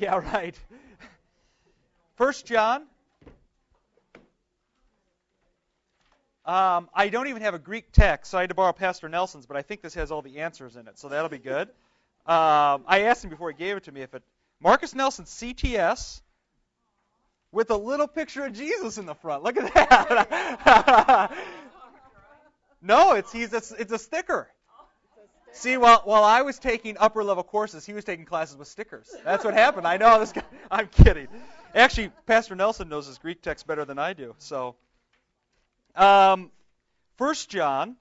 Yeah, right. First John. Um, I don't even have a Greek text, so I had to borrow Pastor Nelson's, but I think this has all the answers in it, so that'll be good. Um, I asked him before he gave it to me if it Marcus Nelson CTS with a little picture of Jesus in the front. Look at that. no, it's he's a, it's a sticker. See, while while I was taking upper level courses, he was taking classes with stickers. That's what happened. I know this guy. I'm kidding. Actually, Pastor Nelson knows his Greek text better than I do. So, um, First John,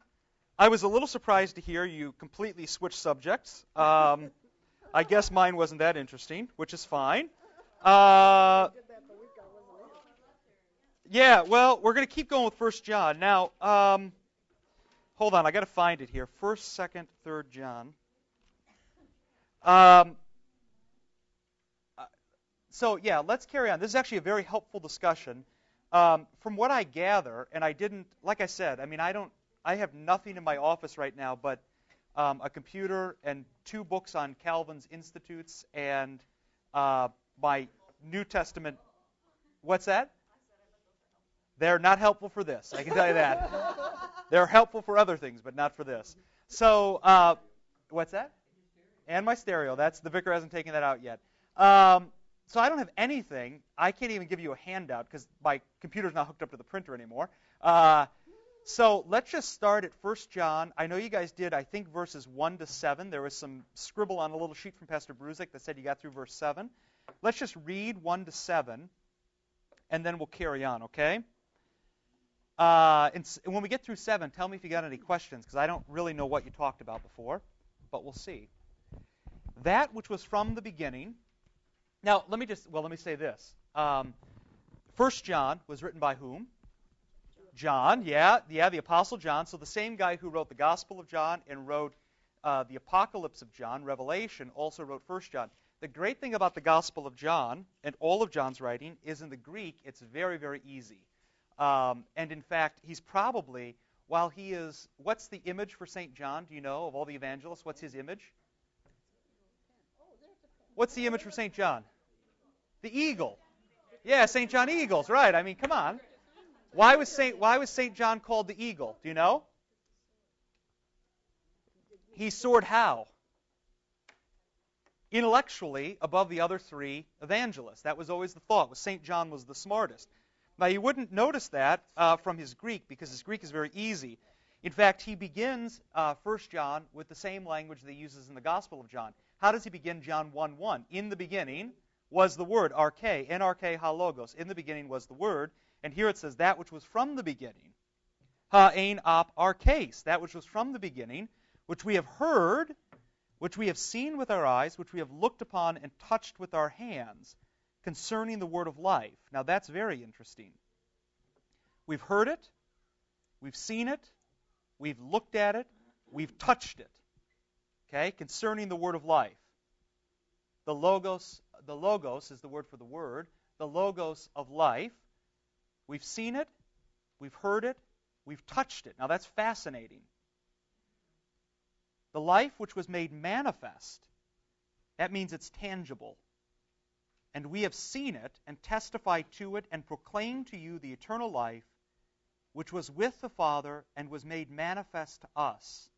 I was a little surprised to hear you completely switch subjects. Um, I guess mine wasn't that interesting, which is fine. Uh, yeah, well, we're going to keep going with First John now. Um, hold on, I got to find it here. First, second, third John. Um, uh, so yeah, let's carry on. This is actually a very helpful discussion. Um, from what I gather, and I didn't, like I said, I mean, I don't, I have nothing in my office right now but um, a computer and two books on Calvin's Institutes and uh, my New Testament. What's that? They're not helpful for this. I can tell you that. They're helpful for other things, but not for this. So, uh, what's that? And my stereo. That's the vicar hasn't taken that out yet. Um, so I don't have anything. I can't even give you a handout because my computer's not hooked up to the printer anymore. Uh, so let's just start at 1 John. I know you guys did, I think, verses 1 to 7. There was some scribble on a little sheet from Pastor Bruzik that said you got through verse 7. Let's just read 1 to 7, and then we'll carry on, okay? Uh, and when we get through 7, tell me if you got any questions, because I don't really know what you talked about before, but we'll see. That which was from the beginning. Now, let me just, well, let me say this. Um, 1 John was written by whom? John, yeah, yeah, the Apostle John. So the same guy who wrote the Gospel of John and wrote uh, the Apocalypse of John, Revelation, also wrote 1 John. The great thing about the Gospel of John and all of John's writing is in the Greek, it's very, very easy. Um, and in fact, he's probably, while he is, what's the image for St. John? Do you know of all the evangelists? What's his image? What's the image for St. John? The eagle. Yeah, St. John Eagles, right. I mean, come on. Why was St. Why was St. John called the eagle? Do you know? He soared how? Intellectually above the other three evangelists. That was always the thought. Was St. John was the smartest. Now, you wouldn't notice that uh, from his Greek because his Greek is very easy. In fact, he begins uh, 1 John with the same language that he uses in the Gospel of John. How does he begin John 1 1? In the beginning was the Word, arche, NRK ha logos. In the beginning was the Word. And here it says, that which was from the beginning. Ha ein op arches, that which was from the beginning, which we have heard, which we have seen with our eyes, which we have looked upon and touched with our hands concerning the word of life. Now that's very interesting. We've heard it, we've seen it, we've looked at it, we've touched it. Okay, concerning the word of life. The logos, the logos is the word for the word, the logos of life. We've seen it, we've heard it, we've touched it. Now that's fascinating. The life which was made manifest, that means it's tangible and we have seen it and testify to it and proclaim to you the eternal life which was with the Father and was made manifest to us.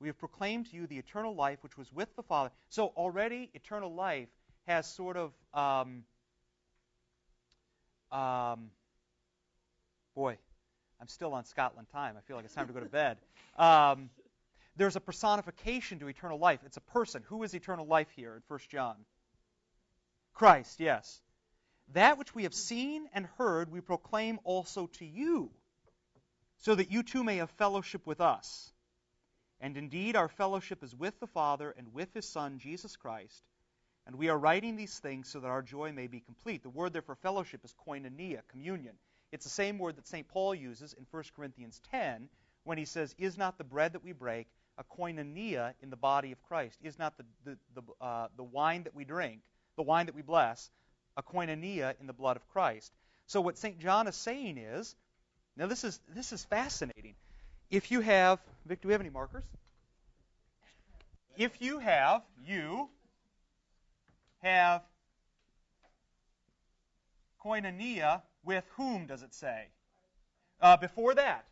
We have proclaimed to you the eternal life which was with the Father. So already, eternal life has sort of, um, um, boy, I'm still on Scotland time. I feel like it's time to go to bed. Um, there's a personification to eternal life. It's a person. Who is eternal life here in 1 John? Christ, yes. That which we have seen and heard, we proclaim also to you, so that you too may have fellowship with us. And indeed, our fellowship is with the Father and with His Son, Jesus Christ. And we are writing these things so that our joy may be complete. The word there for fellowship is koinonia, communion. It's the same word that St. Paul uses in 1 Corinthians 10 when he says, Is not the bread that we break a koinonia in the body of Christ? Is not the, the, the, uh, the wine that we drink the wine that we bless, a koinonia in the blood of Christ. So what St. John is saying is, now this is this is fascinating. If you have, Vic, do we have any markers? If you have, you have koinonia with whom, does it say? Uh, before that,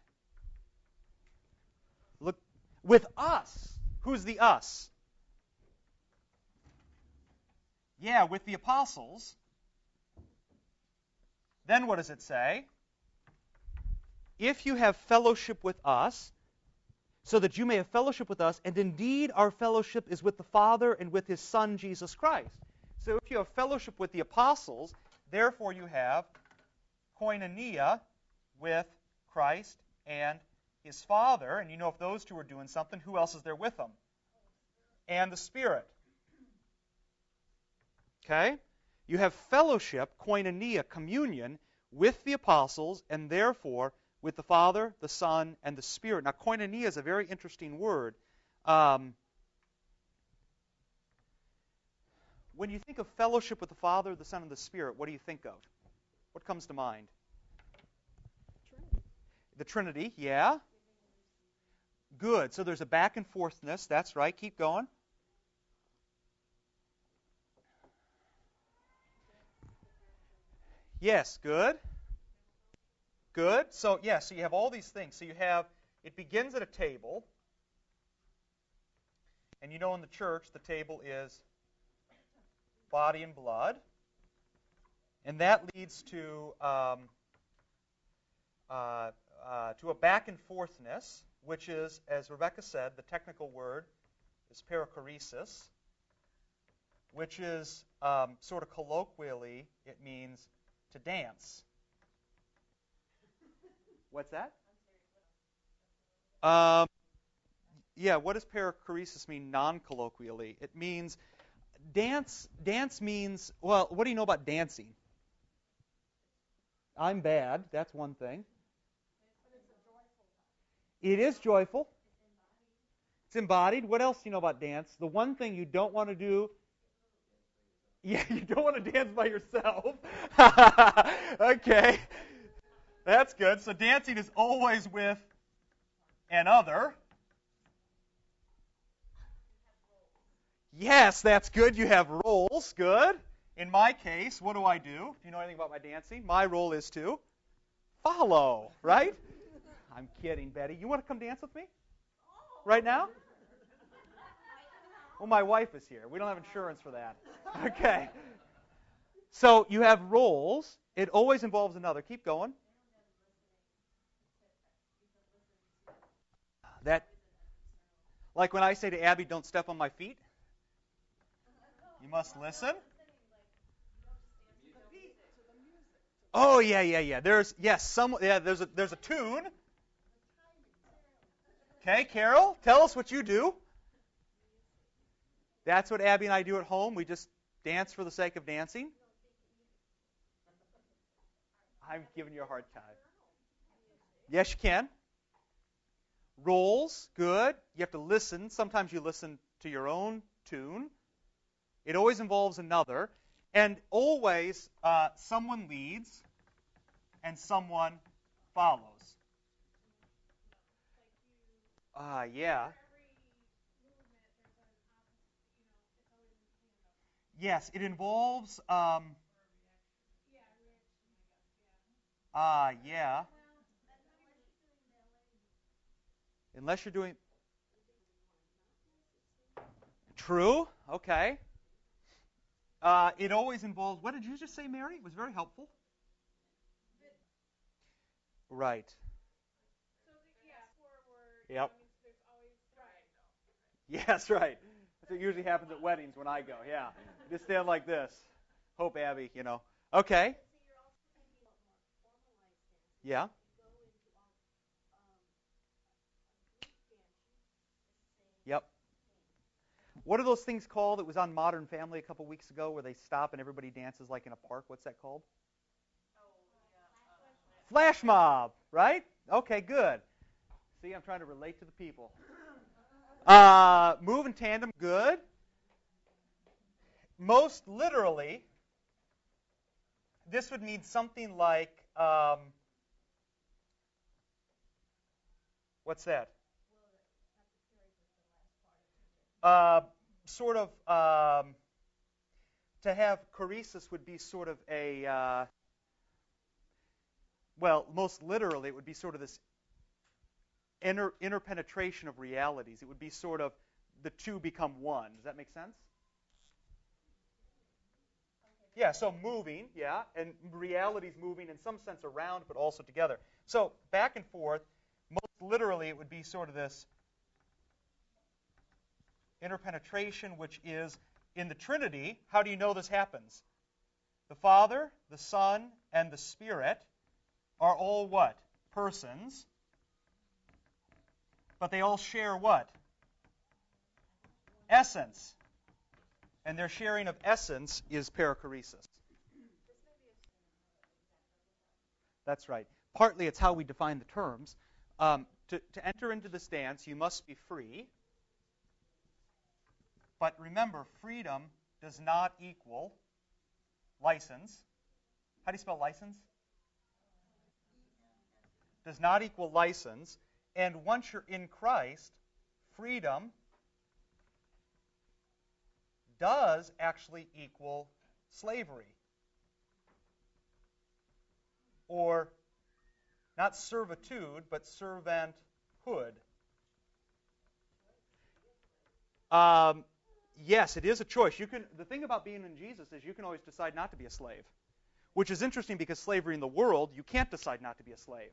look, with us. Who's the us? Yeah, with the apostles. Then what does it say? If you have fellowship with us, so that you may have fellowship with us, and indeed our fellowship is with the Father and with his Son, Jesus Christ. So if you have fellowship with the apostles, therefore you have koinonia with Christ and his Father. And you know if those two are doing something, who else is there with them? And the Spirit. Okay? You have fellowship, koinonia, communion, with the apostles, and therefore with the Father, the Son, and the Spirit. Now, koinonia is a very interesting word. Um, when you think of fellowship with the Father, the Son, and the Spirit, what do you think of? What comes to mind? Trinity. The Trinity, yeah. Good. So there's a back and forthness. That's right. Keep going. Yes, good. Good. So, yeah, so you have all these things. So you have, it begins at a table. And you know in the church, the table is body and blood. And that leads to um, uh, uh, to a back and forthness, which is, as Rebecca said, the technical word is perichoresis, which is um, sort of colloquially, it means to dance. What's that? Um, yeah, what does perichoresis mean non-colloquially? It means dance. Dance means well. What do you know about dancing? I'm bad. That's one thing. It is joyful. It's embodied. What else do you know about dance? The one thing you don't want to do. Yeah, you don't want to dance by yourself. okay. That's good. So dancing is always with another. Yes, that's good. You have roles. Good. In my case, what do I do? Do you know anything about my dancing? My role is to follow, right? I'm kidding, Betty. You want to come dance with me? Right now? Well, my wife is here. We don't have insurance for that. Okay. So you have roles. It always involves another. Keep going. That, like when I say to Abby, don't step on my feet, you must listen. Oh yeah, yeah, yeah. There's yes, some yeah. There's a there's a tune. Okay, Carol, tell us what you do. That's what Abby and I do at home. We just dance for the sake of dancing. I'm giving you a hard time. Yes, you can. Roles, good. You have to listen. Sometimes you listen to your own tune. It always involves another. And always uh, someone leads and someone follows. Ah, uh, yeah. Yes, it involves. Um, ah, uh, yeah. Unless you're doing. True. Okay. Uh, it always involves. What did you just say, Mary? It was very helpful. Right. Yep. Yes, right. That's what usually happens at weddings when I go. Yeah. Just stand like this. Hope Abby, you know. Okay. Yeah. Yep. What are those things called? It was on Modern Family a couple weeks ago where they stop and everybody dances like in a park. What's that called? Flash mob, right? Okay, good. See, I'm trying to relate to the people. Uh, move in tandem, good. Most literally, this would mean something like um, what's that? Uh, sort of um, to have choresis would be sort of a, uh, well, most literally, it would be sort of this inter, interpenetration of realities. It would be sort of the two become one. Does that make sense? Yeah, so moving, yeah, and realities moving in some sense around, but also together. So back and forth, most literally, it would be sort of this interpenetration, which is in the Trinity. How do you know this happens? The Father, the Son, and the Spirit are all what? Persons. But they all share what? Essence. And their sharing of essence is perichoresis. That's right. Partly it's how we define the terms. Um, to, to enter into this dance, you must be free. But remember, freedom does not equal license. How do you spell license? Does not equal license. And once you're in Christ, freedom does actually equal slavery. Or not servitude, but servanthood. Um, yes, it is a choice. You can. The thing about being in Jesus is you can always decide not to be a slave, which is interesting because slavery in the world you can't decide not to be a slave.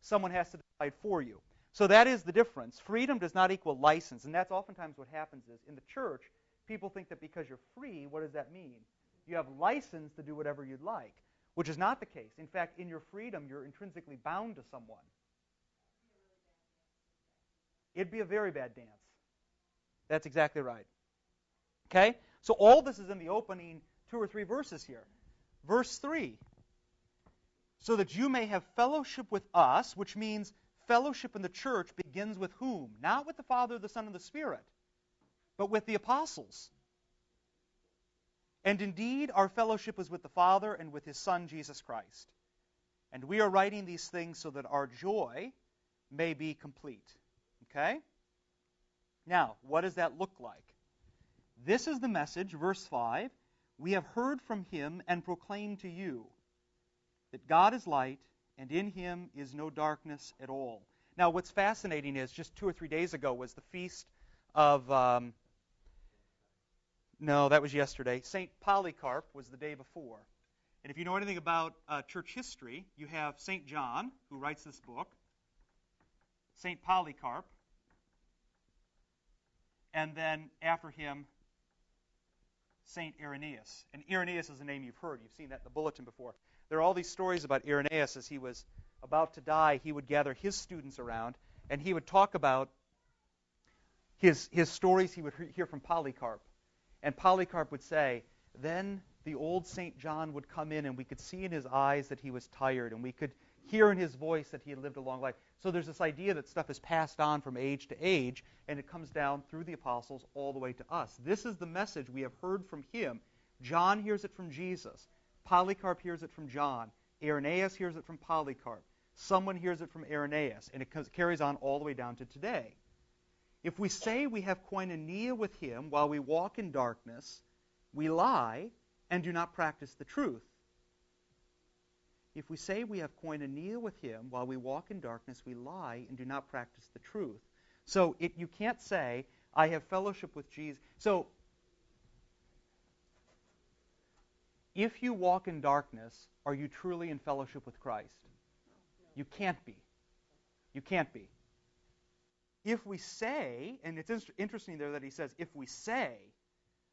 Someone has to decide for you. So that is the difference. Freedom does not equal license, and that's oftentimes what happens is in the church people think that because you're free, what does that mean? You have license to do whatever you'd like, which is not the case. In fact, in your freedom, you're intrinsically bound to someone. It'd be a very bad dance. That's exactly right. Okay? So all this is in the opening two or three verses here. Verse 3 So that you may have fellowship with us, which means fellowship in the church begins with whom? Not with the Father, the Son, and the Spirit but with the apostles. And indeed, our fellowship is with the Father and with his Son, Jesus Christ. And we are writing these things so that our joy may be complete. Okay? Now, what does that look like? This is the message, verse 5. We have heard from him and proclaimed to you that God is light, and in him is no darkness at all. Now, what's fascinating is just two or three days ago was the feast of um, no, that was yesterday. St. Polycarp was the day before. And if you know anything about uh, church history, you have St. John, who writes this book, St. Polycarp, and then after him, St. Irenaeus. And Irenaeus is a name you've heard. You've seen that in the bulletin before. There are all these stories about Irenaeus as he was about to die. He would gather his students around, and he would talk about his, his stories he would hear from Polycarp. And Polycarp would say, then the old St. John would come in, and we could see in his eyes that he was tired, and we could hear in his voice that he had lived a long life. So there's this idea that stuff is passed on from age to age, and it comes down through the apostles all the way to us. This is the message we have heard from him. John hears it from Jesus. Polycarp hears it from John. Irenaeus hears it from Polycarp. Someone hears it from Irenaeus, and it carries on all the way down to today. If we say we have koinonia with him while we walk in darkness, we lie and do not practice the truth. If we say we have koinonia with him while we walk in darkness, we lie and do not practice the truth. So it, you can't say, I have fellowship with Jesus. So if you walk in darkness, are you truly in fellowship with Christ? You can't be. You can't be if we say, and it's interesting there that he says, if we say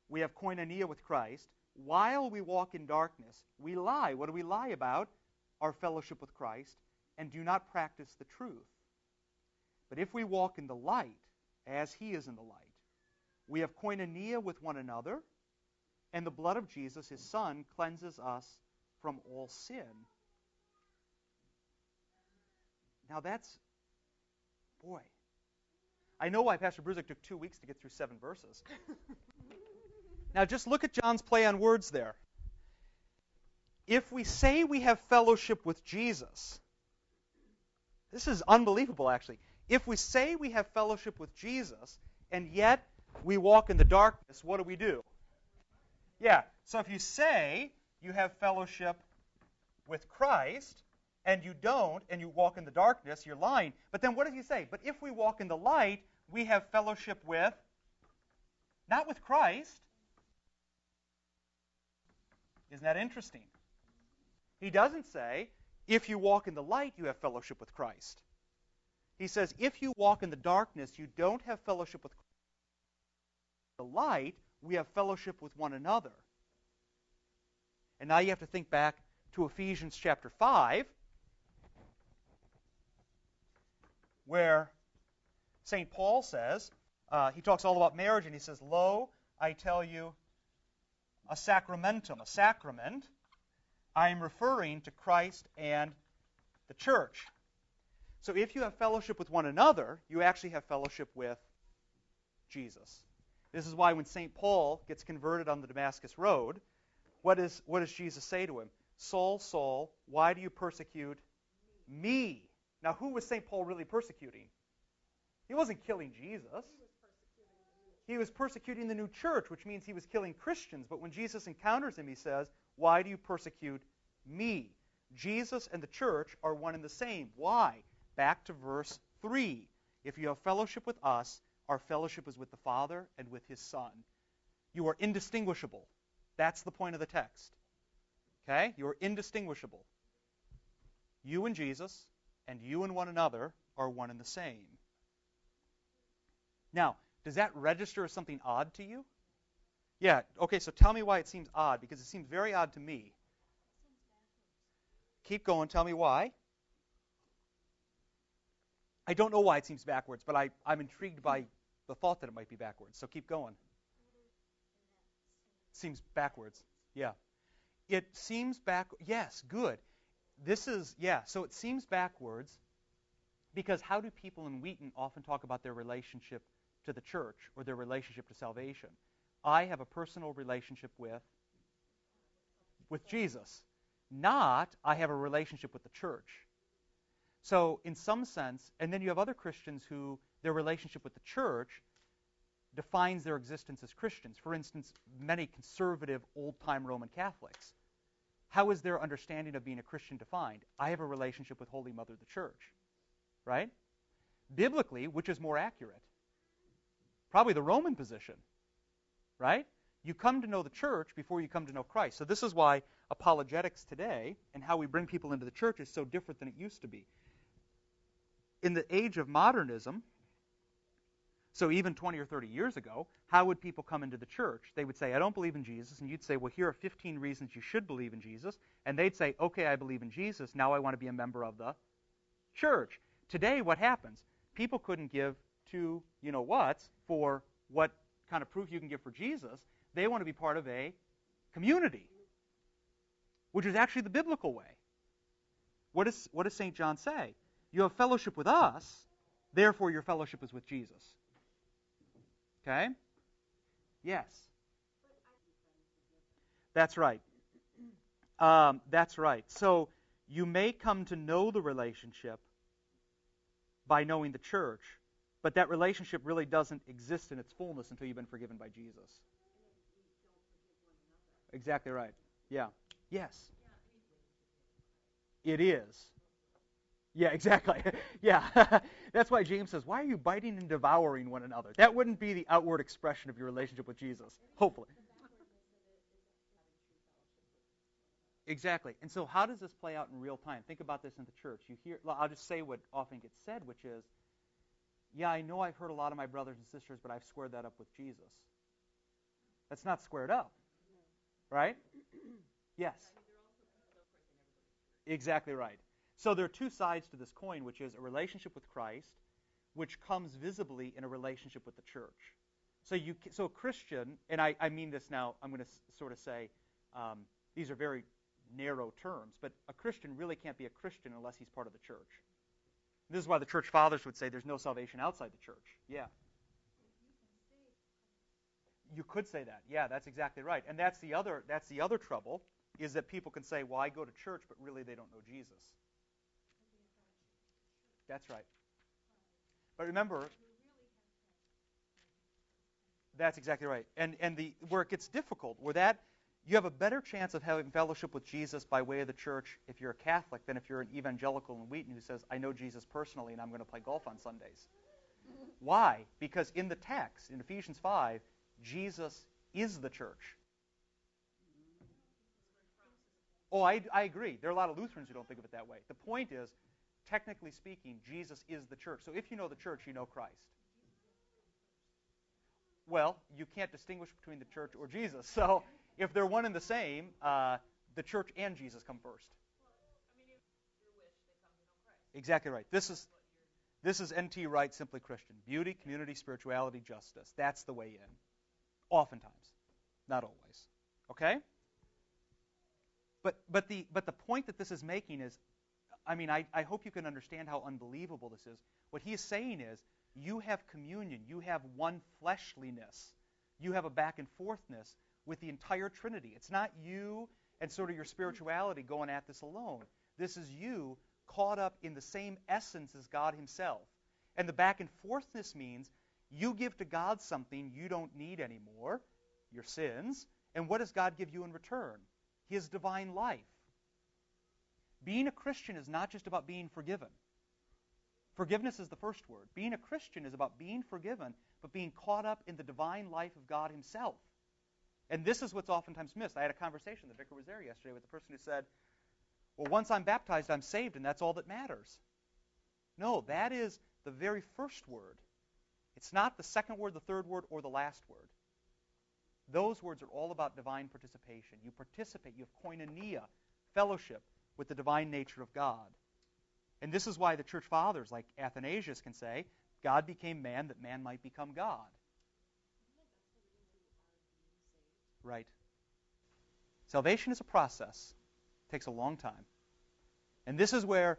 we have koinonia with Christ, while we walk in darkness, we lie. What do we lie about? Our fellowship with Christ, and do not practice the truth. But if we walk in the light, as he is in the light, we have koinonia with one another, and the blood of Jesus, his Son, cleanses us from all sin. Now that's, boy, I know why Pastor Bruzik took two weeks to get through seven verses. now, just look at John's play on words there. If we say we have fellowship with Jesus, this is unbelievable, actually. If we say we have fellowship with Jesus, and yet we walk in the darkness, what do we do? Yeah, So if you say you have fellowship with Christ and you don't and you walk in the darkness, you're lying. But then what does he say? But if we walk in the light, we have fellowship with not with Christ. Isn't that interesting? He doesn't say, if you walk in the light, you have fellowship with Christ. He says, if you walk in the darkness, you don't have fellowship with Christ. The light, we have fellowship with one another. And now you have to think back to Ephesians chapter 5, where St. Paul says, uh, he talks all about marriage, and he says, Lo, I tell you, a sacramentum, a sacrament. I am referring to Christ and the church. So if you have fellowship with one another, you actually have fellowship with Jesus. This is why when St. Paul gets converted on the Damascus Road, what, is, what does Jesus say to him? Saul, Saul, why do you persecute me? Now, who was St. Paul really persecuting? He wasn't killing Jesus. He was persecuting the new church, which means he was killing Christians. But when Jesus encounters him, he says, Why do you persecute me? Jesus and the church are one and the same. Why? Back to verse 3. If you have fellowship with us, our fellowship is with the Father and with his Son. You are indistinguishable. That's the point of the text. Okay? You are indistinguishable. You and Jesus and you and one another are one and the same. Now, does that register as something odd to you? Yeah, okay, so tell me why it seems odd, because it seems very odd to me. Keep going, tell me why. I don't know why it seems backwards, but I, I'm intrigued by the thought that it might be backwards. So keep going. Seems backwards. Yeah. It seems back. Yes, good. This is, yeah, so it seems backwards because how do people in Wheaton often talk about their relationship to the church or their relationship to salvation? I have a personal relationship with with Jesus, not I have a relationship with the church. So, in some sense, and then you have other Christians who their relationship with the church defines their existence as Christians. For instance, many conservative old time Roman Catholics. How is their understanding of being a Christian defined? I have a relationship with Holy Mother the Church. Right? Biblically, which is more accurate? Probably the Roman position. Right? You come to know the church before you come to know Christ. So this is why apologetics today and how we bring people into the church is so different than it used to be. In the age of modernism, so even 20 or 30 years ago, how would people come into the church? They would say, I don't believe in Jesus. And you'd say, well, here are 15 reasons you should believe in Jesus. And they'd say, okay, I believe in Jesus. Now I want to be a member of the church. Today, what happens? People couldn't give two, you know whats for what kind of proof you can give for Jesus. They want to be part of a community, which is actually the biblical way. What, is, what does St. John say? You have fellowship with us, therefore your fellowship is with Jesus. Okay? Yes. That's right. Um, that's right. So you may come to know the relationship by knowing the church, but that relationship really doesn't exist in its fullness until you've been forgiven by Jesus. Exactly right. Yeah. Yes. It is. Yeah, exactly. yeah. That's why James says, Why are you biting and devouring one another? That wouldn't be the outward expression of your relationship with Jesus. Hopefully. Exactly. And so, how does this play out in real time? Think about this in the church. You hear, I'll just say what often gets said, which is, yeah, I know I've heard a lot of my brothers and sisters, but I've squared that up with Jesus. That's not squared up. Right? Yes. Exactly right. So there are two sides to this coin, which is a relationship with Christ, which comes visibly in a relationship with the church. So you, so a Christian, and I, I mean this now. I'm going to sort of say um, these are very narrow terms, but a Christian really can't be a Christian unless he's part of the church. This is why the church fathers would say there's no salvation outside the church. Yeah. You could say that. Yeah, that's exactly right. And that's the other that's the other trouble is that people can say, "Well, I go to church, but really they don't know Jesus." That's right. But remember, that's exactly right. And and the where it gets difficult, where that you have a better chance of having fellowship with Jesus by way of the church if you're a Catholic than if you're an evangelical in Wheaton who says, I know Jesus personally and I'm going to play golf on Sundays. Why? Because in the text, in Ephesians 5, Jesus is the church. Oh, I, I agree. There are a lot of Lutherans who don't think of it that way. The point is, technically speaking, Jesus is the church. So if you know the church, you know Christ. Well, you can't distinguish between the church or Jesus. So if they're one and the same, uh, the church and Jesus come first. Exactly right. This is this is N.T. Wright, simply Christian. Beauty, community, spirituality, justice. That's the way in. Oftentimes, not always. Okay. But but the but the point that this is making is, I mean, I, I hope you can understand how unbelievable this is. What he is saying is, you have communion, you have one fleshliness, you have a back and forthness with the entire Trinity. It's not you and sort of your spirituality going at this alone. This is you caught up in the same essence as God Himself. And the back and forthness means you give to God something you don't need anymore, your sins, and what does God give you in return? His divine life. Being a Christian is not just about being forgiven. Forgiveness is the first word. Being a Christian is about being forgiven, but being caught up in the divine life of God Himself. And this is what's oftentimes missed. I had a conversation, the vicar was there yesterday, with a person who said, Well, once I'm baptized, I'm saved, and that's all that matters. No, that is the very first word. It's not the second word, the third word, or the last word. Those words are all about divine participation. You participate, you have koinonia, fellowship with the divine nature of God. And this is why the church fathers, like Athanasius, can say, God became man that man might become God. Right. Salvation is a process. It takes a long time. And this is where,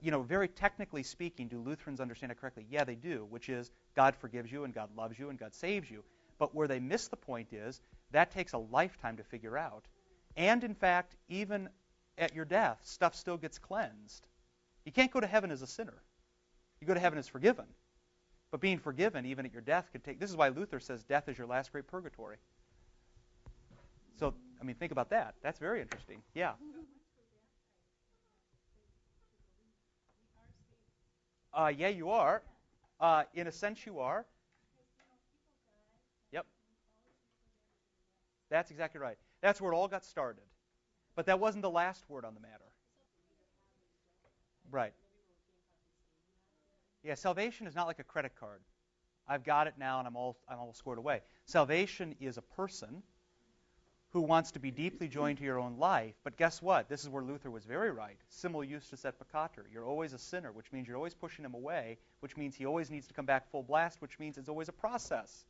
you know, very technically speaking, do Lutherans understand it correctly? Yeah, they do, which is God forgives you and God loves you and God saves you. But where they miss the point is that takes a lifetime to figure out. And in fact, even at your death, stuff still gets cleansed. You can't go to heaven as a sinner. You go to heaven as forgiven. But being forgiven, even at your death, could take. This is why Luther says death is your last great purgatory. So, I mean, think about that. That's very interesting. Yeah. Uh, yeah, you are. Uh, in a sense, you are. Yep. That's exactly right. That's where it all got started. But that wasn't the last word on the matter. Right. Yeah, salvation is not like a credit card. I've got it now and I'm all I'm all scored away. Salvation is a person who wants to be deeply joined to your own life. But guess what? This is where Luther was very right. Simul justus et peccator. You're always a sinner, which means you're always pushing him away, which means he always needs to come back full blast, which means it's always a process.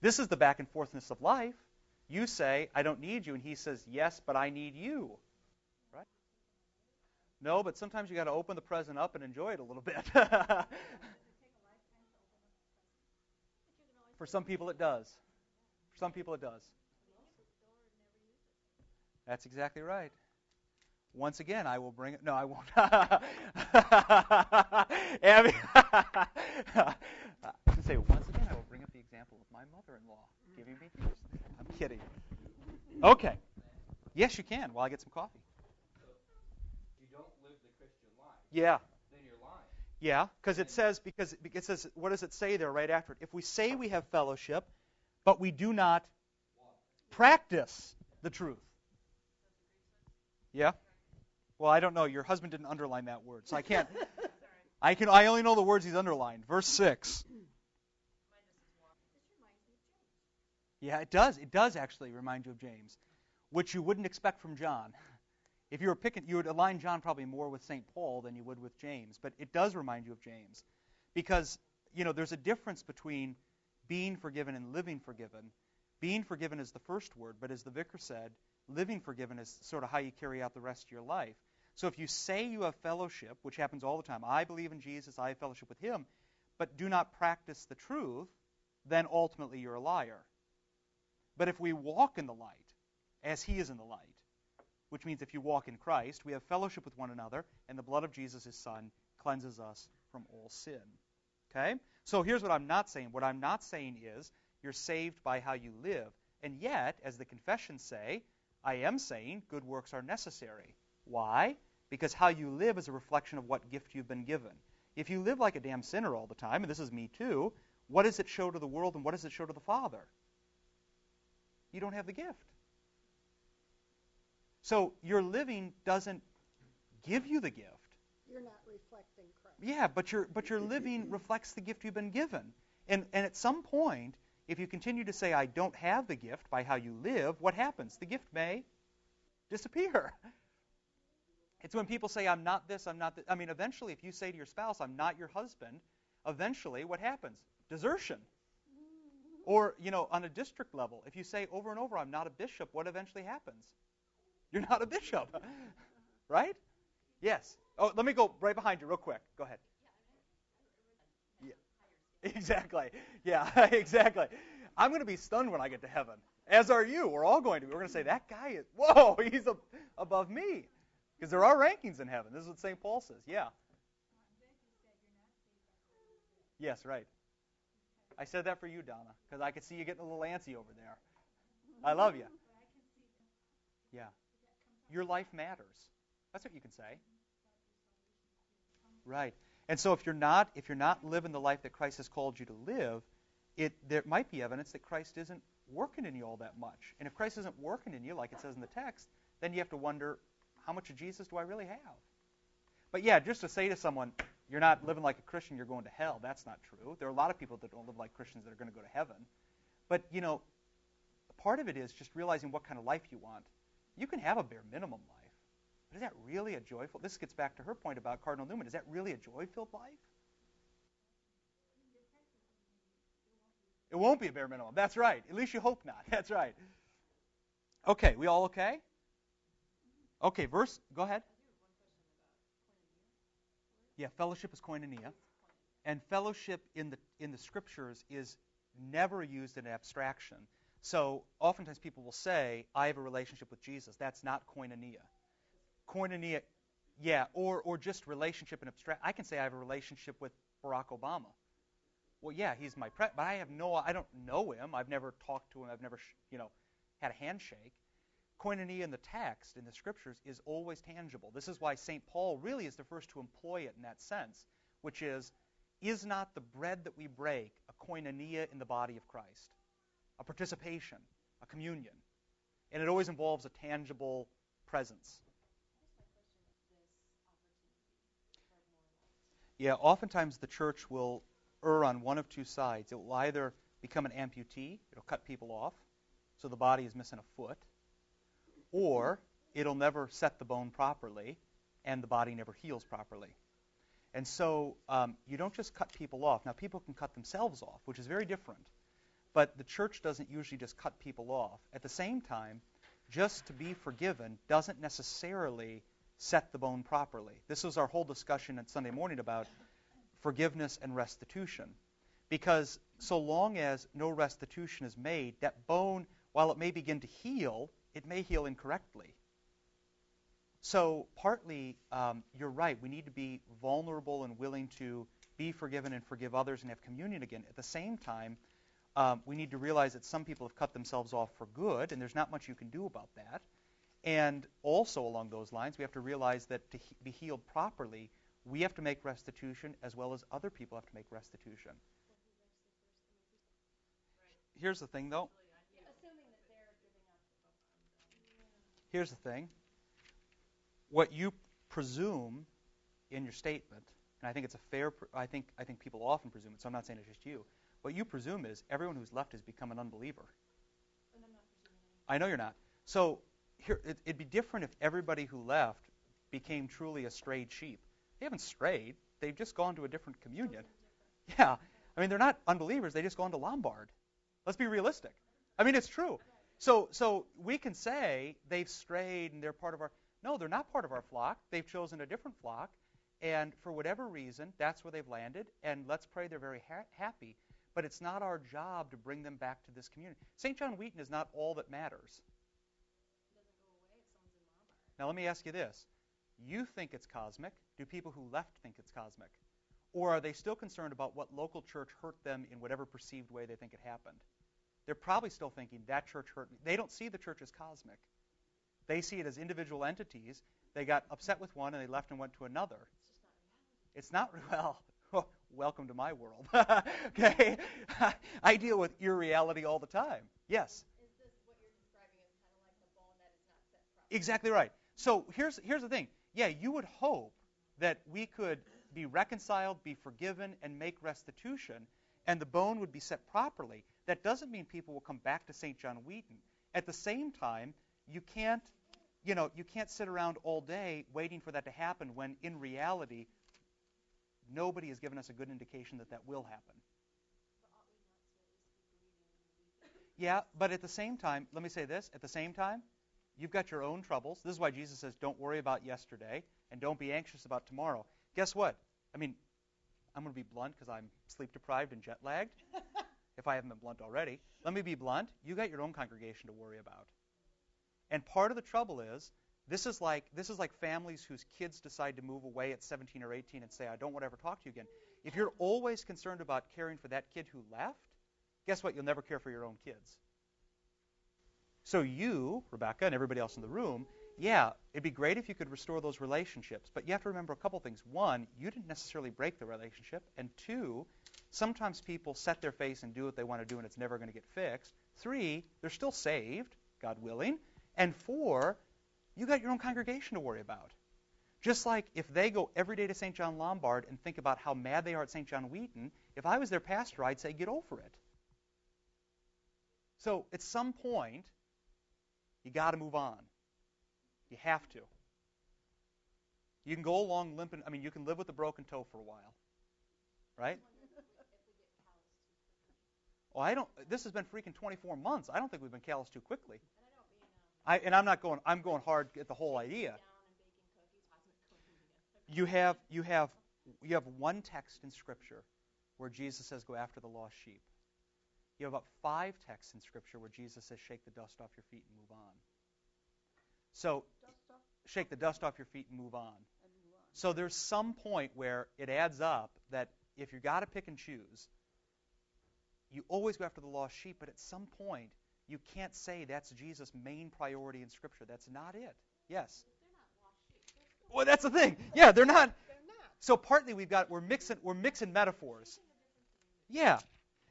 This is the back and forthness of life. You say, I don't need you, and he says, Yes, but I need you. Right? No, but sometimes you got to open the present up and enjoy it a little bit. For some people, it does. For some people, it does. That's exactly right. Once again, I will bring it. No, I won't. Abby, I say once again, I will bring up the example of my mother-in-law giving me. I'm kidding. Okay. Yes, you can. While I get some coffee. You don't live the Christian life. Yeah. Then you're lying. Yeah, because it says because it says what does it say there right after it? If we say we have fellowship, but we do not practice the truth. Yeah. Well, I don't know. Your husband didn't underline that word, so I can't. I can. I only know the words he's underlined. Verse six. Yeah, it does. It does actually remind you of James, which you wouldn't expect from John. If you were picking, you would align John probably more with St. Paul than you would with James, but it does remind you of James, because you know there's a difference between being forgiven and living forgiven. Being forgiven is the first word, but as the vicar said, living forgiven is sort of how you carry out the rest of your life. So if you say you have fellowship, which happens all the time, I believe in Jesus, I have fellowship with him, but do not practice the truth, then ultimately you're a liar. But if we walk in the light, as he is in the light, which means if you walk in Christ, we have fellowship with one another, and the blood of Jesus, his son, cleanses us from all sin. Okay? So here's what I'm not saying. What I'm not saying is you're saved by how you live. And yet, as the confessions say, I am saying good works are necessary. Why? Because how you live is a reflection of what gift you've been given. If you live like a damn sinner all the time, and this is me too, what does it show to the world and what does it show to the Father? You don't have the gift. So your living doesn't give you the gift. You're not reflecting Christ. Yeah, but your but your living reflects the gift you've been given. And and at some point, if you continue to say I don't have the gift by how you live, what happens? The gift may disappear. It's when people say I'm not this, I'm not that. I mean, eventually if you say to your spouse I'm not your husband, eventually what happens? Desertion. Or, you know, on a district level, if you say over and over I'm not a bishop, what eventually happens? You're not a bishop. right? Yes. Oh, let me go right behind you real quick. Go ahead. Yeah. Exactly. Yeah, exactly. I'm going to be stunned when I get to heaven. As are you. We're all going to be. We're going to say, that guy is, whoa, he's a, above me. Because there are rankings in heaven. This is what St. Paul says. Yeah. Yes, right. I said that for you, Donna, because I could see you getting a little antsy over there. I love you. Yeah. Your life matters. That's what you can say. Right. And so if you're not if you're not living the life that Christ has called you to live, it there might be evidence that Christ isn't working in you all that much. And if Christ isn't working in you, like it says in the text, then you have to wonder, how much of Jesus do I really have? But yeah, just to say to someone, you're not living like a Christian, you're going to hell, that's not true. There are a lot of people that don't live like Christians that are going to go to heaven. But, you know, part of it is just realizing what kind of life you want. You can have a bare minimum life. But is that really a joyful? This gets back to her point about Cardinal Newman. Is that really a joy-filled life? It won't be a bare minimum. That's right. At least you hope not. That's right. Okay, we all okay? Okay, verse. Go ahead. Yeah, fellowship is koinonia, and fellowship in the in the scriptures is never used in abstraction. So oftentimes people will say, "I have a relationship with Jesus." That's not koinonia koinonia, yeah, or or just relationship and abstract. I can say I have a relationship with Barack Obama. Well, yeah, he's my pre, but I have no, I don't know him. I've never talked to him. I've never, you know, had a handshake. Koinonia in the text, in the scriptures, is always tangible. This is why St. Paul really is the first to employ it in that sense, which is, is not the bread that we break a koinonia in the body of Christ, a participation, a communion? And it always involves a tangible presence. Yeah, oftentimes the church will err on one of two sides. It will either become an amputee, it'll cut people off, so the body is missing a foot, or it'll never set the bone properly, and the body never heals properly. And so um, you don't just cut people off. Now, people can cut themselves off, which is very different. But the church doesn't usually just cut people off. At the same time, just to be forgiven doesn't necessarily set the bone properly. This was our whole discussion on Sunday morning about forgiveness and restitution. Because so long as no restitution is made, that bone, while it may begin to heal, it may heal incorrectly. So, partly, um, you're right. We need to be vulnerable and willing to be forgiven and forgive others and have communion again. At the same time, um, we need to realize that some people have cut themselves off for good, and there's not much you can do about that. And also along those lines, we have to realize that to he- be healed properly, we have to make restitution as well as other people have to make restitution. Here's the thing, though. Here's the thing. What you presume in your statement, and I think it's a fair, I think, I think people often presume it, so I'm not saying it's just you. What you presume is everyone who's left has become an unbeliever. I know you're not. So here, it, it'd be different if everybody who left became truly a strayed sheep. They haven't strayed; they've just gone to a different communion. Yeah, I mean they're not unbelievers; they just gone to Lombard. Let's be realistic. I mean it's true. So, so we can say they've strayed and they're part of our. No, they're not part of our flock. They've chosen a different flock, and for whatever reason, that's where they've landed. And let's pray they're very ha- happy. But it's not our job to bring them back to this community. St. John Wheaton is not all that matters. Now, let me ask you this. You think it's cosmic. Do people who left think it's cosmic? Or are they still concerned about what local church hurt them in whatever perceived way they think it happened? They're probably still thinking that church hurt me. They don't see the church as cosmic. They see it as individual entities. They got upset with one and they left and went to another. It's not well. welcome to my world. okay, I deal with irreality all the time. Yes. Exactly right. So here's here's the thing. Yeah, you would hope that we could be reconciled, be forgiven, and make restitution, and the bone would be set properly. That doesn't mean people will come back to St. John Wheaton. At the same time, you can't, you know, you can't sit around all day waiting for that to happen when in reality nobody has given us a good indication that that will happen. Yeah, but at the same time, let me say this, at the same time, you've got your own troubles. This is why Jesus says don't worry about yesterday and don't be anxious about tomorrow. Guess what? I mean, I'm going to be blunt because I'm sleep deprived and jet lagged. if I haven't been blunt already, let me be blunt. You got your own congregation to worry about. And part of the trouble is this is like this is like families whose kids decide to move away at 17 or 18 and say, "I don't want to ever talk to you again." If you're always concerned about caring for that kid who left, guess what? You'll never care for your own kids. So you, Rebecca, and everybody else in the room, yeah, it'd be great if you could restore those relationships. But you have to remember a couple things. One, you didn't necessarily break the relationship. And two, sometimes people set their face and do what they want to do and it's never going to get fixed. Three, they're still saved, God willing. And four, you got your own congregation to worry about. Just like if they go every day to St. John Lombard and think about how mad they are at St. John Wheaton, if I was their pastor, I'd say, get over it. So at some point, you got to move on. You have to. You can go along limping. I mean, you can live with a broken toe for a while, right? Oh, I don't. This has been freaking 24 months. I don't think we've been callous too quickly. I, and I'm not going. I'm going hard at the whole idea. You have you have you have one text in Scripture where Jesus says, "Go after the lost sheep." You have about five texts in Scripture where Jesus says, "Shake the dust off your feet and move on." So, shake the dust off your feet and move on. So there's some point where it adds up that if you got to pick and choose, you always go after the lost sheep, but at some point you can't say that's Jesus' main priority in Scripture. That's not it. Yes. Well, that's the thing. Yeah, they're not. So partly we've got we're mixing we're mixing metaphors. Yeah,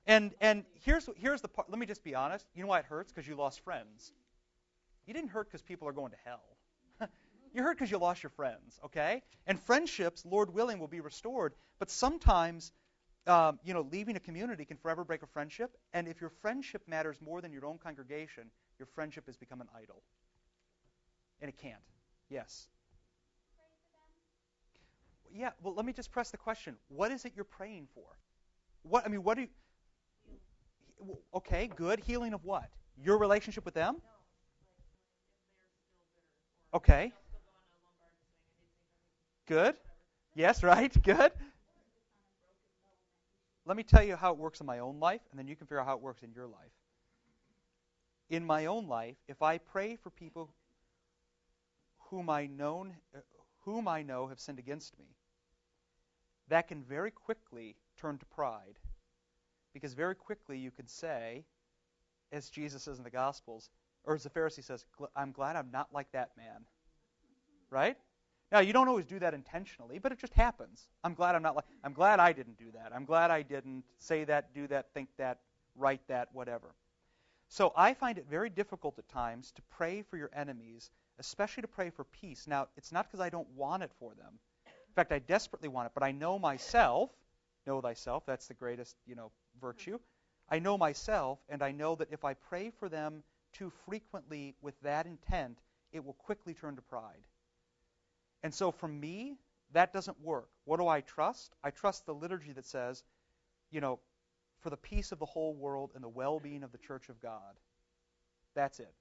and and here's here's the part. Let me just be honest. You know why it hurts? Because you lost friends. You didn't hurt because people are going to hell. you hurt because you lost your friends. Okay, and friendships, Lord willing, will be restored. But sometimes um, you know, leaving a community can forever break a friendship. And if your friendship matters more than your own congregation, your friendship has become an idol. And it can't. Yes. Yeah. Well, let me just press the question: What is it you're praying for? What I mean, what do you? Okay, good. Healing of what? Your relationship with them? Okay. Good. Yes, right. Good. Let me tell you how it works in my own life, and then you can figure out how it works in your life. In my own life, if I pray for people whom I known, whom I know have sinned against me, that can very quickly turn to pride. Because very quickly you can say, as Jesus says in the Gospels, or as the Pharisee says, I'm glad I'm not like that man. Right? Now, you don't always do that intentionally, but it just happens. I'm glad I'm not like I'm glad I didn't do that. I'm glad I didn't say that, do that, think that, write that, whatever. So I find it very difficult at times to pray for your enemies, especially to pray for peace. Now, it's not because I don't want it for them. In fact, I desperately want it, but I know myself, know thyself, that's the greatest, you know, virtue. I know myself, and I know that if I pray for them too frequently with that intent, it will quickly turn to pride. And so for me, that doesn't work. What do I trust? I trust the liturgy that says, you know, for the peace of the whole world and the well being of the church of God. That's it.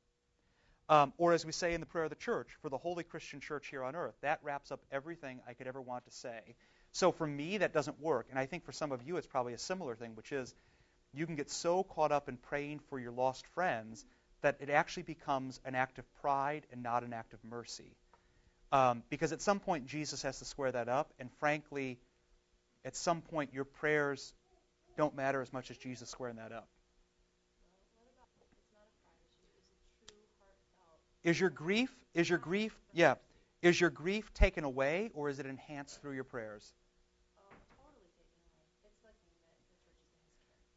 Um, or as we say in the prayer of the church, for the holy Christian church here on earth. That wraps up everything I could ever want to say. So for me, that doesn't work. And I think for some of you, it's probably a similar thing, which is you can get so caught up in praying for your lost friends that it actually becomes an act of pride and not an act of mercy. Um, because at some point, Jesus has to square that up. And frankly, at some point, your prayers don't matter as much as Jesus squaring that up. Is your grief, is your grief, yeah, is your grief taken away or is it enhanced through your prayers?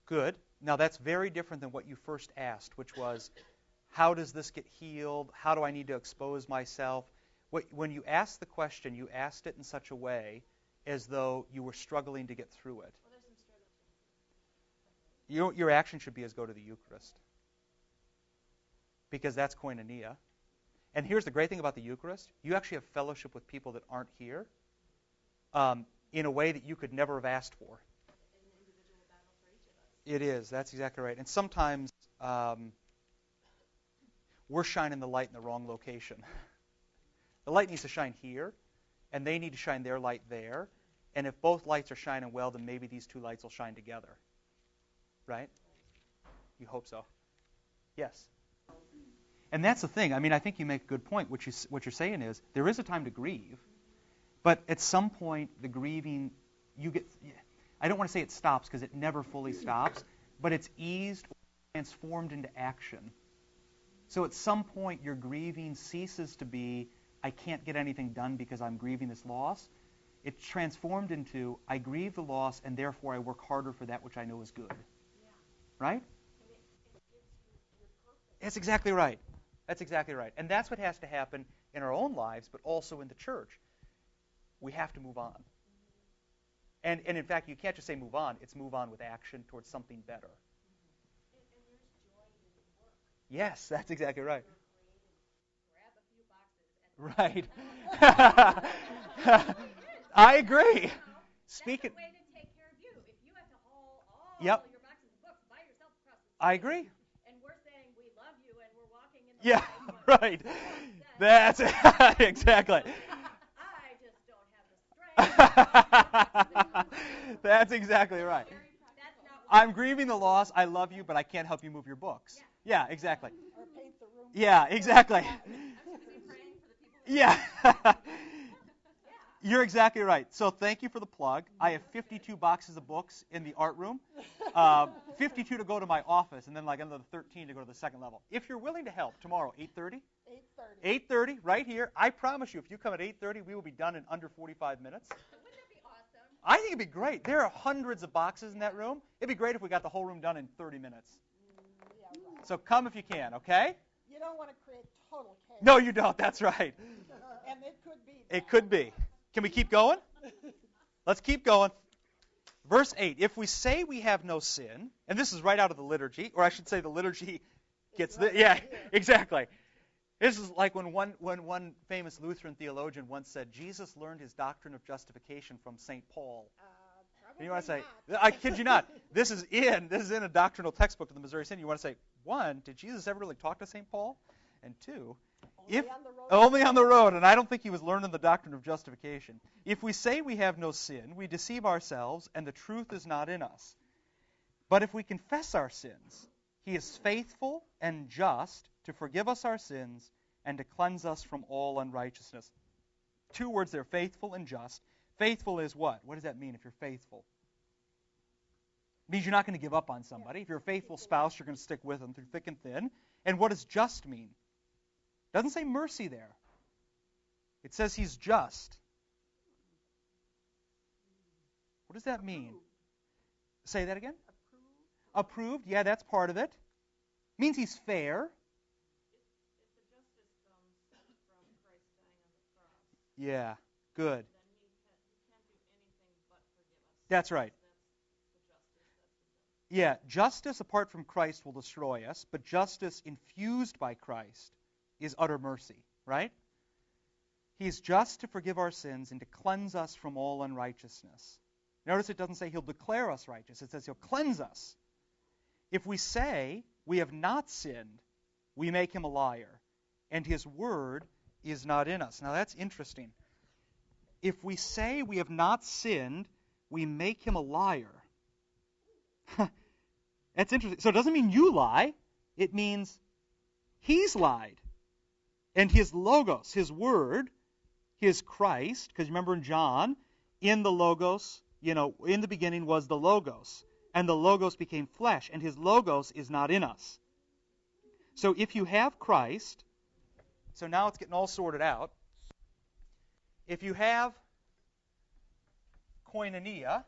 Good. Now that's very different than what you first asked, which was, how does this get healed? How do I need to expose myself? When you asked the question, you asked it in such a way as though you were struggling to get through it. Your, your action should be as go to the Eucharist. Because that's koinonia. And here's the great thing about the Eucharist you actually have fellowship with people that aren't here um, in a way that you could never have asked for. It is. That's exactly right. And sometimes um, we're shining the light in the wrong location. the light needs to shine here, and they need to shine their light there. And if both lights are shining well, then maybe these two lights will shine together. Right? You hope so. Yes. And that's the thing. I mean, I think you make a good point. What, you, what you're saying is there is a time to grieve, but at some point, the grieving, you get. I don't want to say it stops because it never fully stops, but it's eased or transformed into action. So at some point, your grieving ceases to be, I can't get anything done because I'm grieving this loss. It's transformed into, I grieve the loss and therefore I work harder for that which I know is good. Yeah. Right? That's exactly right. That's exactly right. And that's what has to happen in our own lives, but also in the church. We have to move on. And, and in fact, you can't just say move on, it's move on with action towards something better. Yes, that's exactly right. Right. I agree. Speaking. Yep. I agree. And we're saying we love you and we're walking in the Yeah, right. That's exactly. That's exactly right. I'm grieving the loss. I love you, but I can't help you move your books. Yeah, exactly. Yeah, exactly. Yeah. You're exactly right. So thank you for the plug. I have 52 boxes of books in the art room, uh, 52 to go to my office, and then like another 13 to go to the second level. If you're willing to help tomorrow, 8:30. 8:30. 8:30, right here. I promise you, if you come at 8:30, we will be done in under 45 minutes. Wouldn't that be awesome? I think it'd be great. There are hundreds of boxes in that room. It'd be great if we got the whole room done in 30 minutes. Yeah, right. So come if you can, okay? Don't want to create total chaos. No, you don't. That's right. and it could be. It could be. Can we keep going? Let's keep going. Verse 8 If we say we have no sin, and this is right out of the liturgy, or I should say the liturgy gets the. Yeah, exactly. This is like when one, when one famous Lutheran theologian once said, Jesus learned his doctrine of justification from St. Paul. Uh, you want to say, not. I kid you not, this is in this is in a doctrinal textbook of the Missouri Synod. You want to say, one, did Jesus ever really talk to St. Paul? And two, only if on the road. only on the road, and I don't think he was learning the doctrine of justification. If we say we have no sin, we deceive ourselves, and the truth is not in us. But if we confess our sins, he is faithful and just to forgive us our sins and to cleanse us from all unrighteousness. Two words there faithful and just. Faithful is what? What does that mean if you're faithful? It means you're not going to give up on somebody. If you're a faithful spouse, you're going to stick with them through thick and thin. And what does just mean? It doesn't say mercy there. It says he's just. What does that mean? Say that again? Approved. Approved, yeah, that's part of it. Means he's fair. Yeah, good. That's right. Yeah, justice apart from Christ will destroy us, but justice infused by Christ is utter mercy, right? He is just to forgive our sins and to cleanse us from all unrighteousness. Notice it doesn't say he'll declare us righteous, it says he'll cleanse us. If we say we have not sinned, we make him a liar, and his word is not in us. Now that's interesting. If we say we have not sinned, we make him a liar. that's interesting. So it doesn't mean you lie, it means he's lied. And his logos, his word, his Christ, because remember in John, in the logos, you know, in the beginning was the logos, and the logos became flesh, and his logos is not in us. So if you have Christ, So now it's getting all sorted out. If you have koinonia,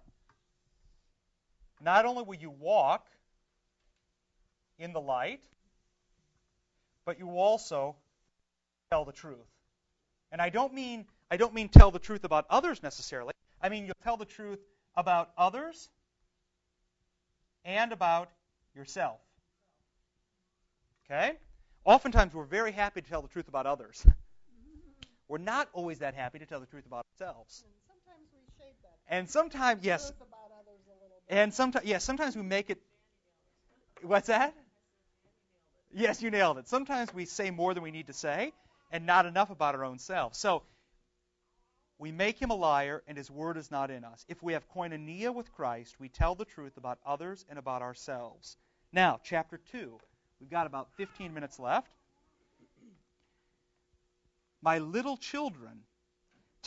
not only will you walk in the light, but you also tell the truth. And I don't mean I don't mean tell the truth about others necessarily. I mean you'll tell the truth about others and about yourself. Okay? Oftentimes we're very happy to tell the truth about others. We're not always that happy to tell the truth about ourselves. And sometimes we shade that And sometimes, yes, truth about others a little bit. and sometimes, yes, sometimes we make it. What's that? Yes, you nailed it. Sometimes we say more than we need to say, and not enough about our own selves. So we make him a liar, and his word is not in us. If we have koinonia with Christ, we tell the truth about others and about ourselves. Now, chapter two. We've got about 15 minutes left. My little children.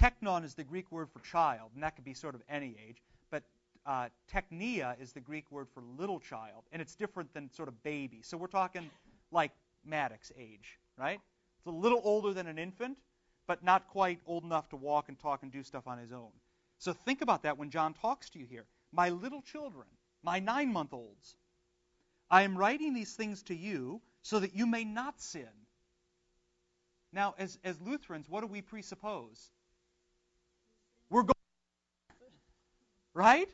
teknon is the Greek word for child, and that could be sort of any age. But uh, teknia is the Greek word for little child, and it's different than sort of baby. So we're talking like Maddox age, right? It's a little older than an infant, but not quite old enough to walk and talk and do stuff on his own. So think about that when John talks to you here. My little children, my nine month olds, I am writing these things to you so that you may not sin. Now, as, as Lutherans, what do we presuppose? We're going, right?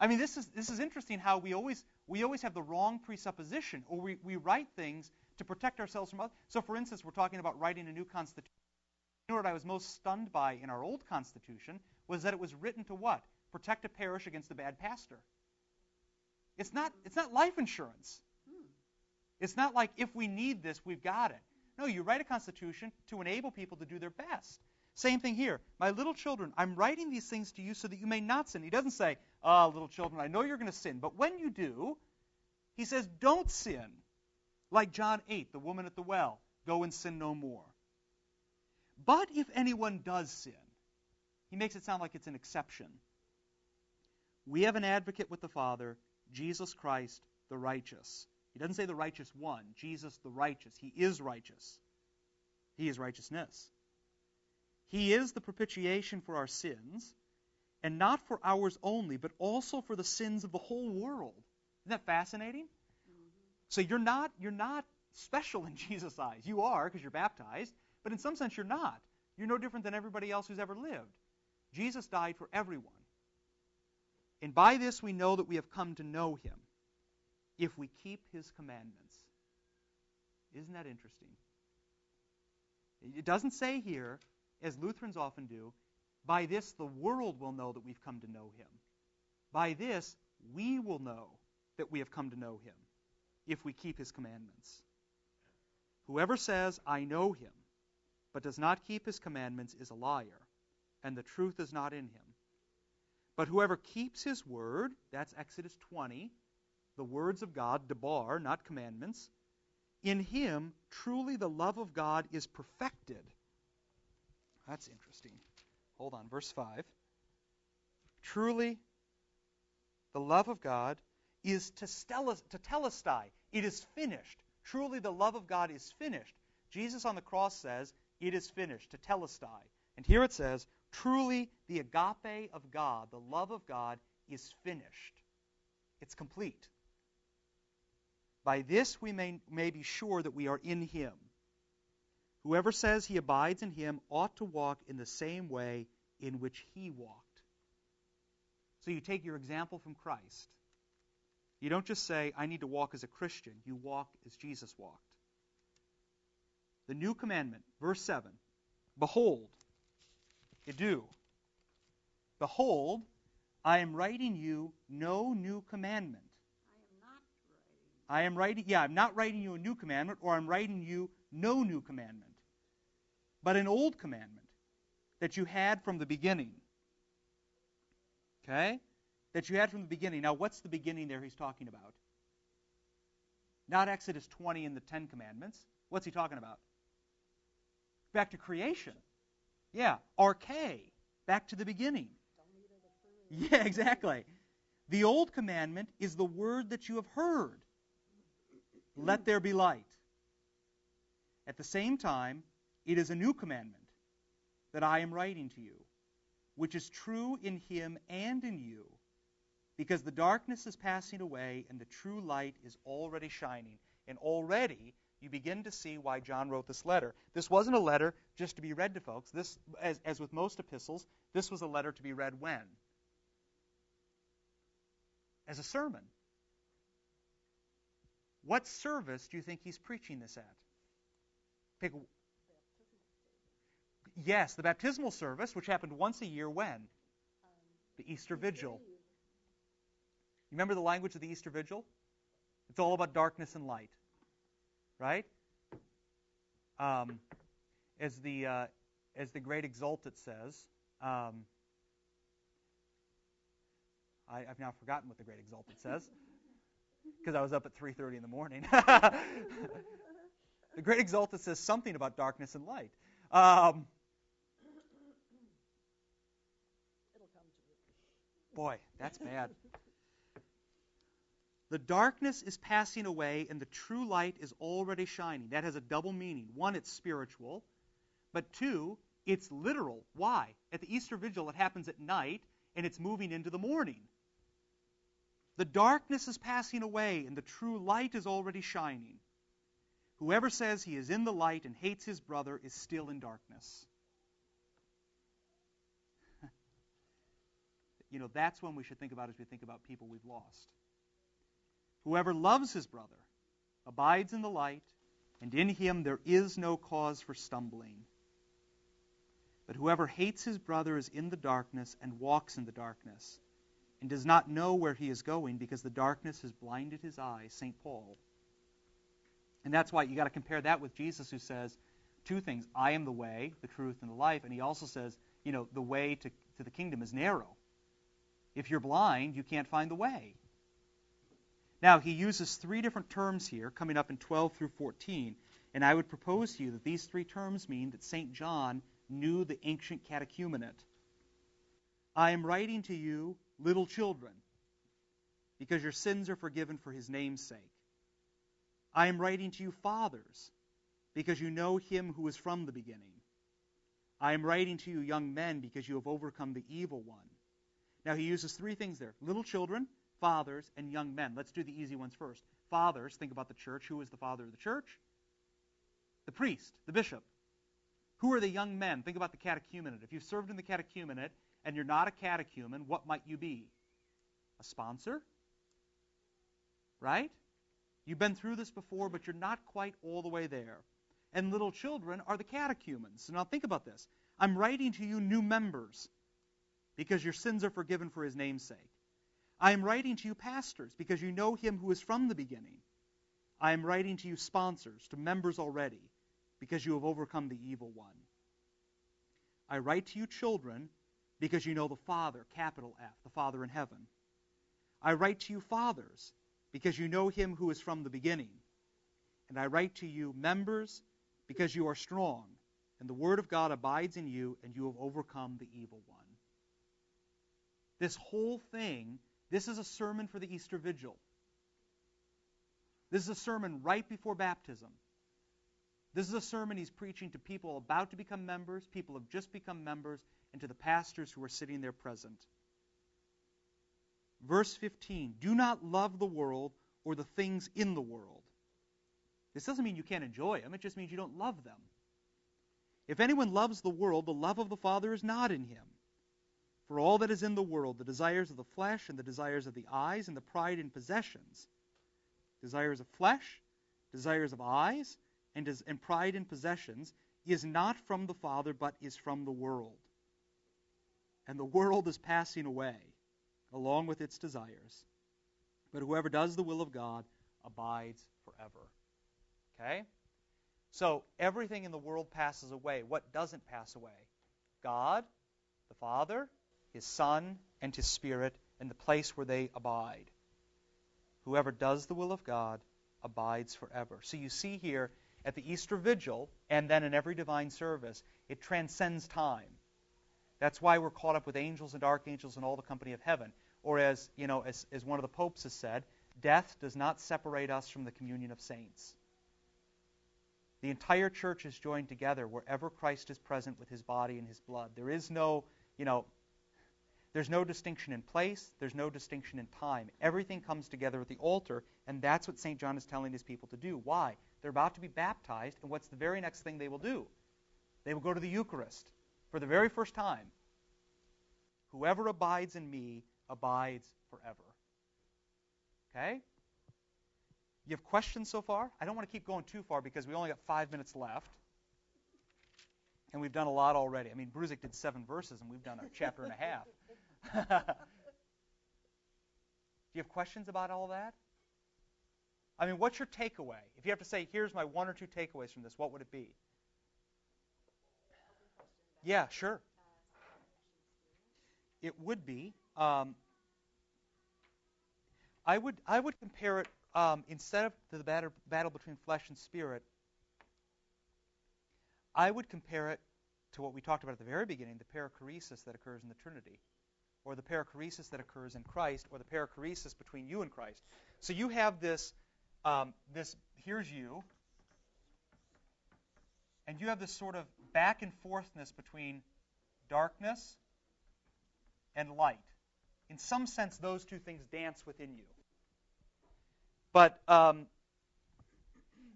I mean, this is this is interesting how we always we always have the wrong presupposition, or we, we write things to protect ourselves from others. So, for instance, we're talking about writing a new constitution. You know what I was most stunned by in our old constitution was that it was written to what? Protect a parish against a bad pastor. It's not it's not life insurance. Hmm. It's not like if we need this, we've got it. No, you write a constitution to enable people to do their best. Same thing here. My little children, I'm writing these things to you so that you may not sin. He doesn't say, ah, little children, I know you're going to sin. But when you do, he says, don't sin. Like John 8, the woman at the well, go and sin no more. But if anyone does sin, he makes it sound like it's an exception. We have an advocate with the Father, Jesus Christ, the righteous. He doesn't say the righteous one, Jesus the righteous. He is righteous. He is righteousness. He is the propitiation for our sins, and not for ours only, but also for the sins of the whole world. Isn't that fascinating? Mm-hmm. So you're not you're not special in Jesus' eyes. You are because you're baptized, but in some sense you're not. You're no different than everybody else who's ever lived. Jesus died for everyone. And by this we know that we have come to know him if we keep his commandments. Isn't that interesting? It doesn't say here, as Lutherans often do, by this the world will know that we've come to know him. By this we will know that we have come to know him if we keep his commandments. Whoever says, I know him, but does not keep his commandments is a liar, and the truth is not in him. But whoever keeps his word, that's Exodus 20, the words of God, debar, not commandments, in him truly the love of God is perfected. That's interesting. Hold on, verse 5. Truly the love of God is to, telestai. It is finished. Truly the love of God is finished. Jesus on the cross says, it is finished, to telestai. And here it says, truly the agape of God, the love of God, is finished. It's complete. By this we may, may be sure that we are in him. Whoever says he abides in him ought to walk in the same way in which he walked. So you take your example from Christ. You don't just say, I need to walk as a Christian. You walk as Jesus walked. The new commandment, verse 7 Behold, you do. Behold, I am writing you no new commandment. I am not writing. I am writing, yeah, I'm not writing you a new commandment, or I'm writing you no new commandment, but an old commandment that you had from the beginning. Okay? That you had from the beginning. Now, what's the beginning there he's talking about? Not Exodus 20 and the Ten Commandments. What's he talking about? Back to creation. Yeah, arche, back to the beginning. Yeah, exactly. The old commandment is the word that you have heard. Let there be light. At the same time, It is a new commandment that I am writing to you, which is true in him and in you, because the darkness is passing away and the true light is already shining. And already you begin to see why John wrote this letter. This wasn't a letter just to be read to folks. This, as, as with most epistles, this was a letter to be read when? As a sermon. What service do you think he's preaching this at? Pick. Yes, the baptismal service, which happened once a year when? The Easter Vigil. You remember the language of the Easter Vigil? It's all about darkness and light, right? Um, as the uh, as the great Exsultet says, um, I, have now forgotten what the great Exsultet says because I was up at 3:30 in the morning. the great Exsultet says something about darkness and light. Um, boy, that's bad. The darkness is passing away and the true light is already shining. That has a double meaning. One, it's spiritual, but two, it's literal. Why? At the Easter Vigil, it happens at night and it's moving into the morning. The darkness is passing away and the true light is already shining. Whoever says he is in the light and hates his brother is still in darkness. You know, that's one we should think about as we think about people we've lost. Whoever loves his brother abides in the light, and in him there is no cause for stumbling. But whoever hates his brother is in the darkness and walks in the darkness, and does not know where he is going because the darkness has blinded his eyes, St. Paul. And that's why you got to compare that with Jesus, who says two things I am the way, the truth, and the life. And he also says, you know, the way to, to the kingdom is narrow. If you're blind, you can't find the way. Now, he uses three different terms here, coming up in 12 through 14, and I would propose to you that these three terms mean that St. John knew the ancient catechumenate. I am writing to you, little children, because your sins are forgiven for his name's sake. I am writing to you, fathers, because you know him who is from the beginning. I am writing to you, young men, because you have overcome the evil one. Now, he uses three things there little children, fathers, and young men. Let's do the easy ones first. Fathers, think about the church. Who is the father of the church? The priest, the bishop. Who are the young men? Think about the catechumenate. If you've served in the catechumenate and you're not a catechumen, what might you be? A sponsor? Right? You've been through this before, but you're not quite all the way there. And little children are the catechumens. So now think about this. I'm writing to you new members because your sins are forgiven for his name's sake. I am writing to you, pastors, because you know him who is from the beginning. I am writing to you, sponsors, to members already, because you have overcome the evil one. I write to you, children, because you know the Father, capital F, the Father in heaven. I write to you, fathers, because you know him who is from the beginning. And I write to you, members, because you are strong, and the word of God abides in you, and you have overcome the evil one. This whole thing this is a sermon for the Easter Vigil. This is a sermon right before baptism. This is a sermon he's preaching to people about to become members, people who have just become members, and to the pastors who are sitting there present. Verse 15 Do not love the world or the things in the world. This doesn't mean you can't enjoy them, it just means you don't love them. If anyone loves the world, the love of the Father is not in him. For all that is in the world, the desires of the flesh and the desires of the eyes and the pride in possessions, desires of flesh, desires of eyes, and, des- and pride in possessions, is not from the Father, but is from the world. And the world is passing away, along with its desires. But whoever does the will of God abides forever. Okay? So everything in the world passes away. What doesn't pass away? God, the Father, his Son, and his Spirit in the place where they abide. Whoever does the will of God abides forever. So you see here at the Easter Vigil and then in every divine service, it transcends time. That's why we're caught up with angels and archangels and all the company of heaven. Or as, you know, as, as one of the popes has said, death does not separate us from the communion of saints. The entire church is joined together wherever Christ is present with his body and his blood. There is no, you know, there's no distinction in place, there's no distinction in time. Everything comes together at the altar, and that's what St. John is telling his people to do. Why? They're about to be baptized, and what's the very next thing they will do? They will go to the Eucharist for the very first time. Whoever abides in me abides forever. Okay? You have questions so far? I don't want to keep going too far because we only got five minutes left. And we've done a lot already. I mean, Bruzik did seven verses, and we've done a chapter and a half. Do you have questions about all that? I mean, what's your takeaway? If you have to say, here's my one or two takeaways from this, what would it be? Yeah, sure. It would be. Um, I would I would compare it um, instead of the battle, battle between flesh and spirit. I would compare it to what we talked about at the very beginning, the perichoresis that occurs in the Trinity, or the perichoresis that occurs in Christ, or the perichoresis between you and Christ. So you have this, um, this here's you, and you have this sort of back and forthness between darkness and light. In some sense, those two things dance within you. But um,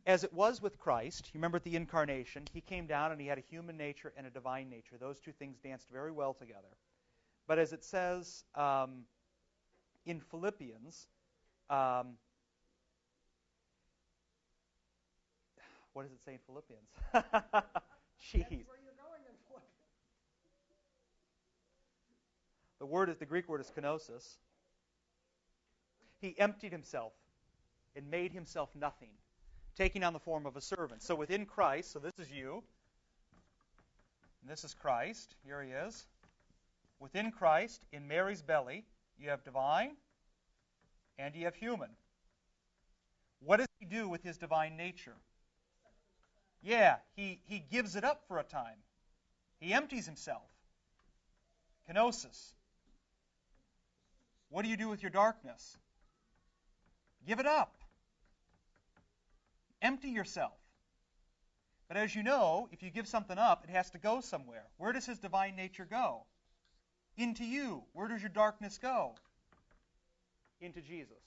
as it was with Christ, you remember at the incarnation, he came down and he had a human nature and a divine nature. Those two things danced very well together. But as it says um, in Philippians, um, what does it say in Philippians? Jeez. The word is the Greek word is kenosis. He emptied himself and made himself nothing, taking on the form of a servant. So within Christ, so this is you, and this is Christ. Here he is. Within Christ, in Mary's belly, you have divine and you have human. What does he do with his divine nature? Yeah, he, he gives it up for a time. He empties himself. Kenosis. What do you do with your darkness? Give it up. Empty yourself. But as you know, if you give something up, it has to go somewhere. Where does his divine nature go? Into you. Where does your darkness go? Into Jesus.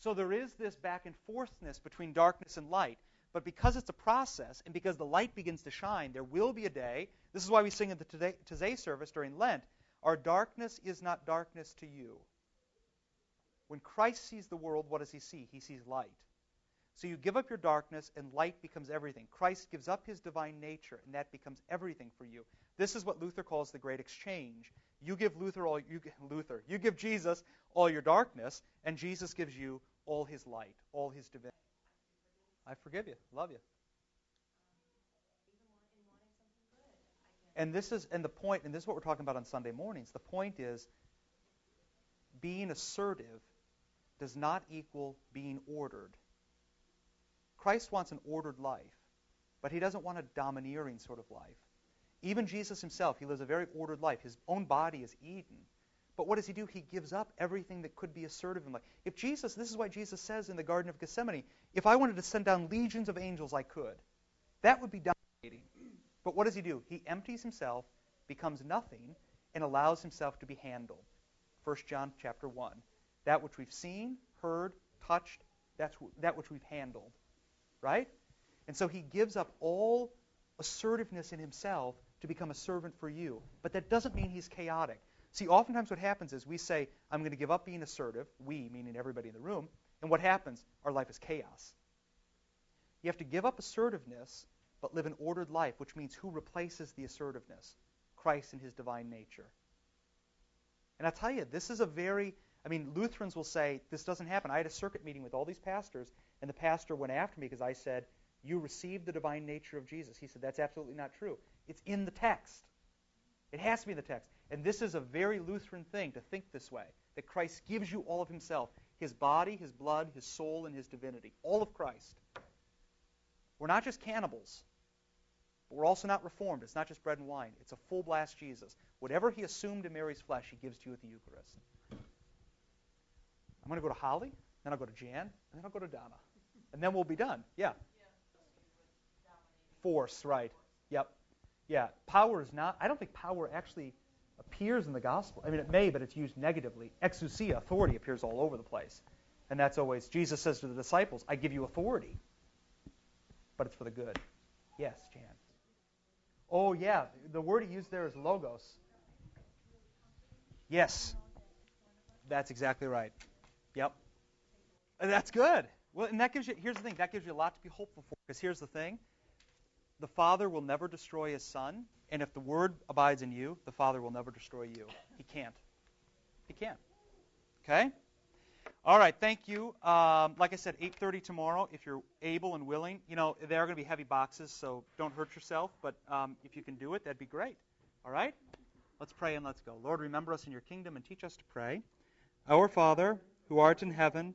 So there is this back and forthness between darkness and light. But because it's a process and because the light begins to shine, there will be a day. This is why we sing in the Taizé service during Lent Our darkness is not darkness to you. When Christ sees the world, what does he see? He sees light. So you give up your darkness, and light becomes everything. Christ gives up his divine nature, and that becomes everything for you. This is what Luther calls the great exchange. You give Luther all you Luther. You give Jesus all your darkness, and Jesus gives you all his light, all his divinity. I forgive you. Love you. And this is and the point, and this is what we're talking about on Sunday mornings. The point is being assertive does not equal being ordered. Christ wants an ordered life, but he doesn't want a domineering sort of life. Even Jesus himself, he lives a very ordered life. His own body is Eden. But what does he do? He gives up everything that could be assertive in life. If Jesus, this is why Jesus says in the Garden of Gethsemane, if I wanted to send down legions of angels, I could. That would be dominating. But what does he do? He empties himself, becomes nothing, and allows himself to be handled. 1 John chapter 1. That which we've seen, heard, touched, that's that which we've handled. Right? And so he gives up all assertiveness in himself to become a servant for you. But that doesn't mean he's chaotic. See, oftentimes what happens is we say, I'm going to give up being assertive, we, meaning everybody in the room, and what happens? Our life is chaos. You have to give up assertiveness, but live an ordered life, which means who replaces the assertiveness? Christ in his divine nature. And I tell you, this is a very, I mean, Lutherans will say this doesn't happen. I had a circuit meeting with all these pastors, and the pastor went after me because I said, You received the divine nature of Jesus. He said, That's absolutely not true. It's in the text. It has to be in the text. And this is a very Lutheran thing to think this way that Christ gives you all of himself his body, his blood, his soul, and his divinity. All of Christ. We're not just cannibals, but we're also not reformed. It's not just bread and wine, it's a full blast Jesus. Whatever he assumed in Mary's flesh, he gives to you at the Eucharist. I'm going to go to Holly, then I'll go to Jan, and then I'll go to Donna. And then we'll be done. Yeah. Force, right. Yep. Yeah. Power is not, I don't think power actually appears in the gospel. I mean, it may, but it's used negatively. Exousia, authority, appears all over the place. And that's always, Jesus says to the disciples, I give you authority, but it's for the good. Yes, Jan. Oh, yeah. The word he used there is logos. Yes. That's exactly right. Yep. That's good. Well, and that gives you, here's the thing, that gives you a lot to be hopeful for. Because here's the thing the Father will never destroy his Son, and if the Word abides in you, the Father will never destroy you. He can't. He can't. Okay? All right, thank you. Um, like I said, 8:30 tomorrow. If you're able and willing, you know they are going to be heavy boxes, so don't hurt yourself. But um, if you can do it, that'd be great. All right, let's pray and let's go. Lord, remember us in your kingdom and teach us to pray. Our Father, who art in heaven,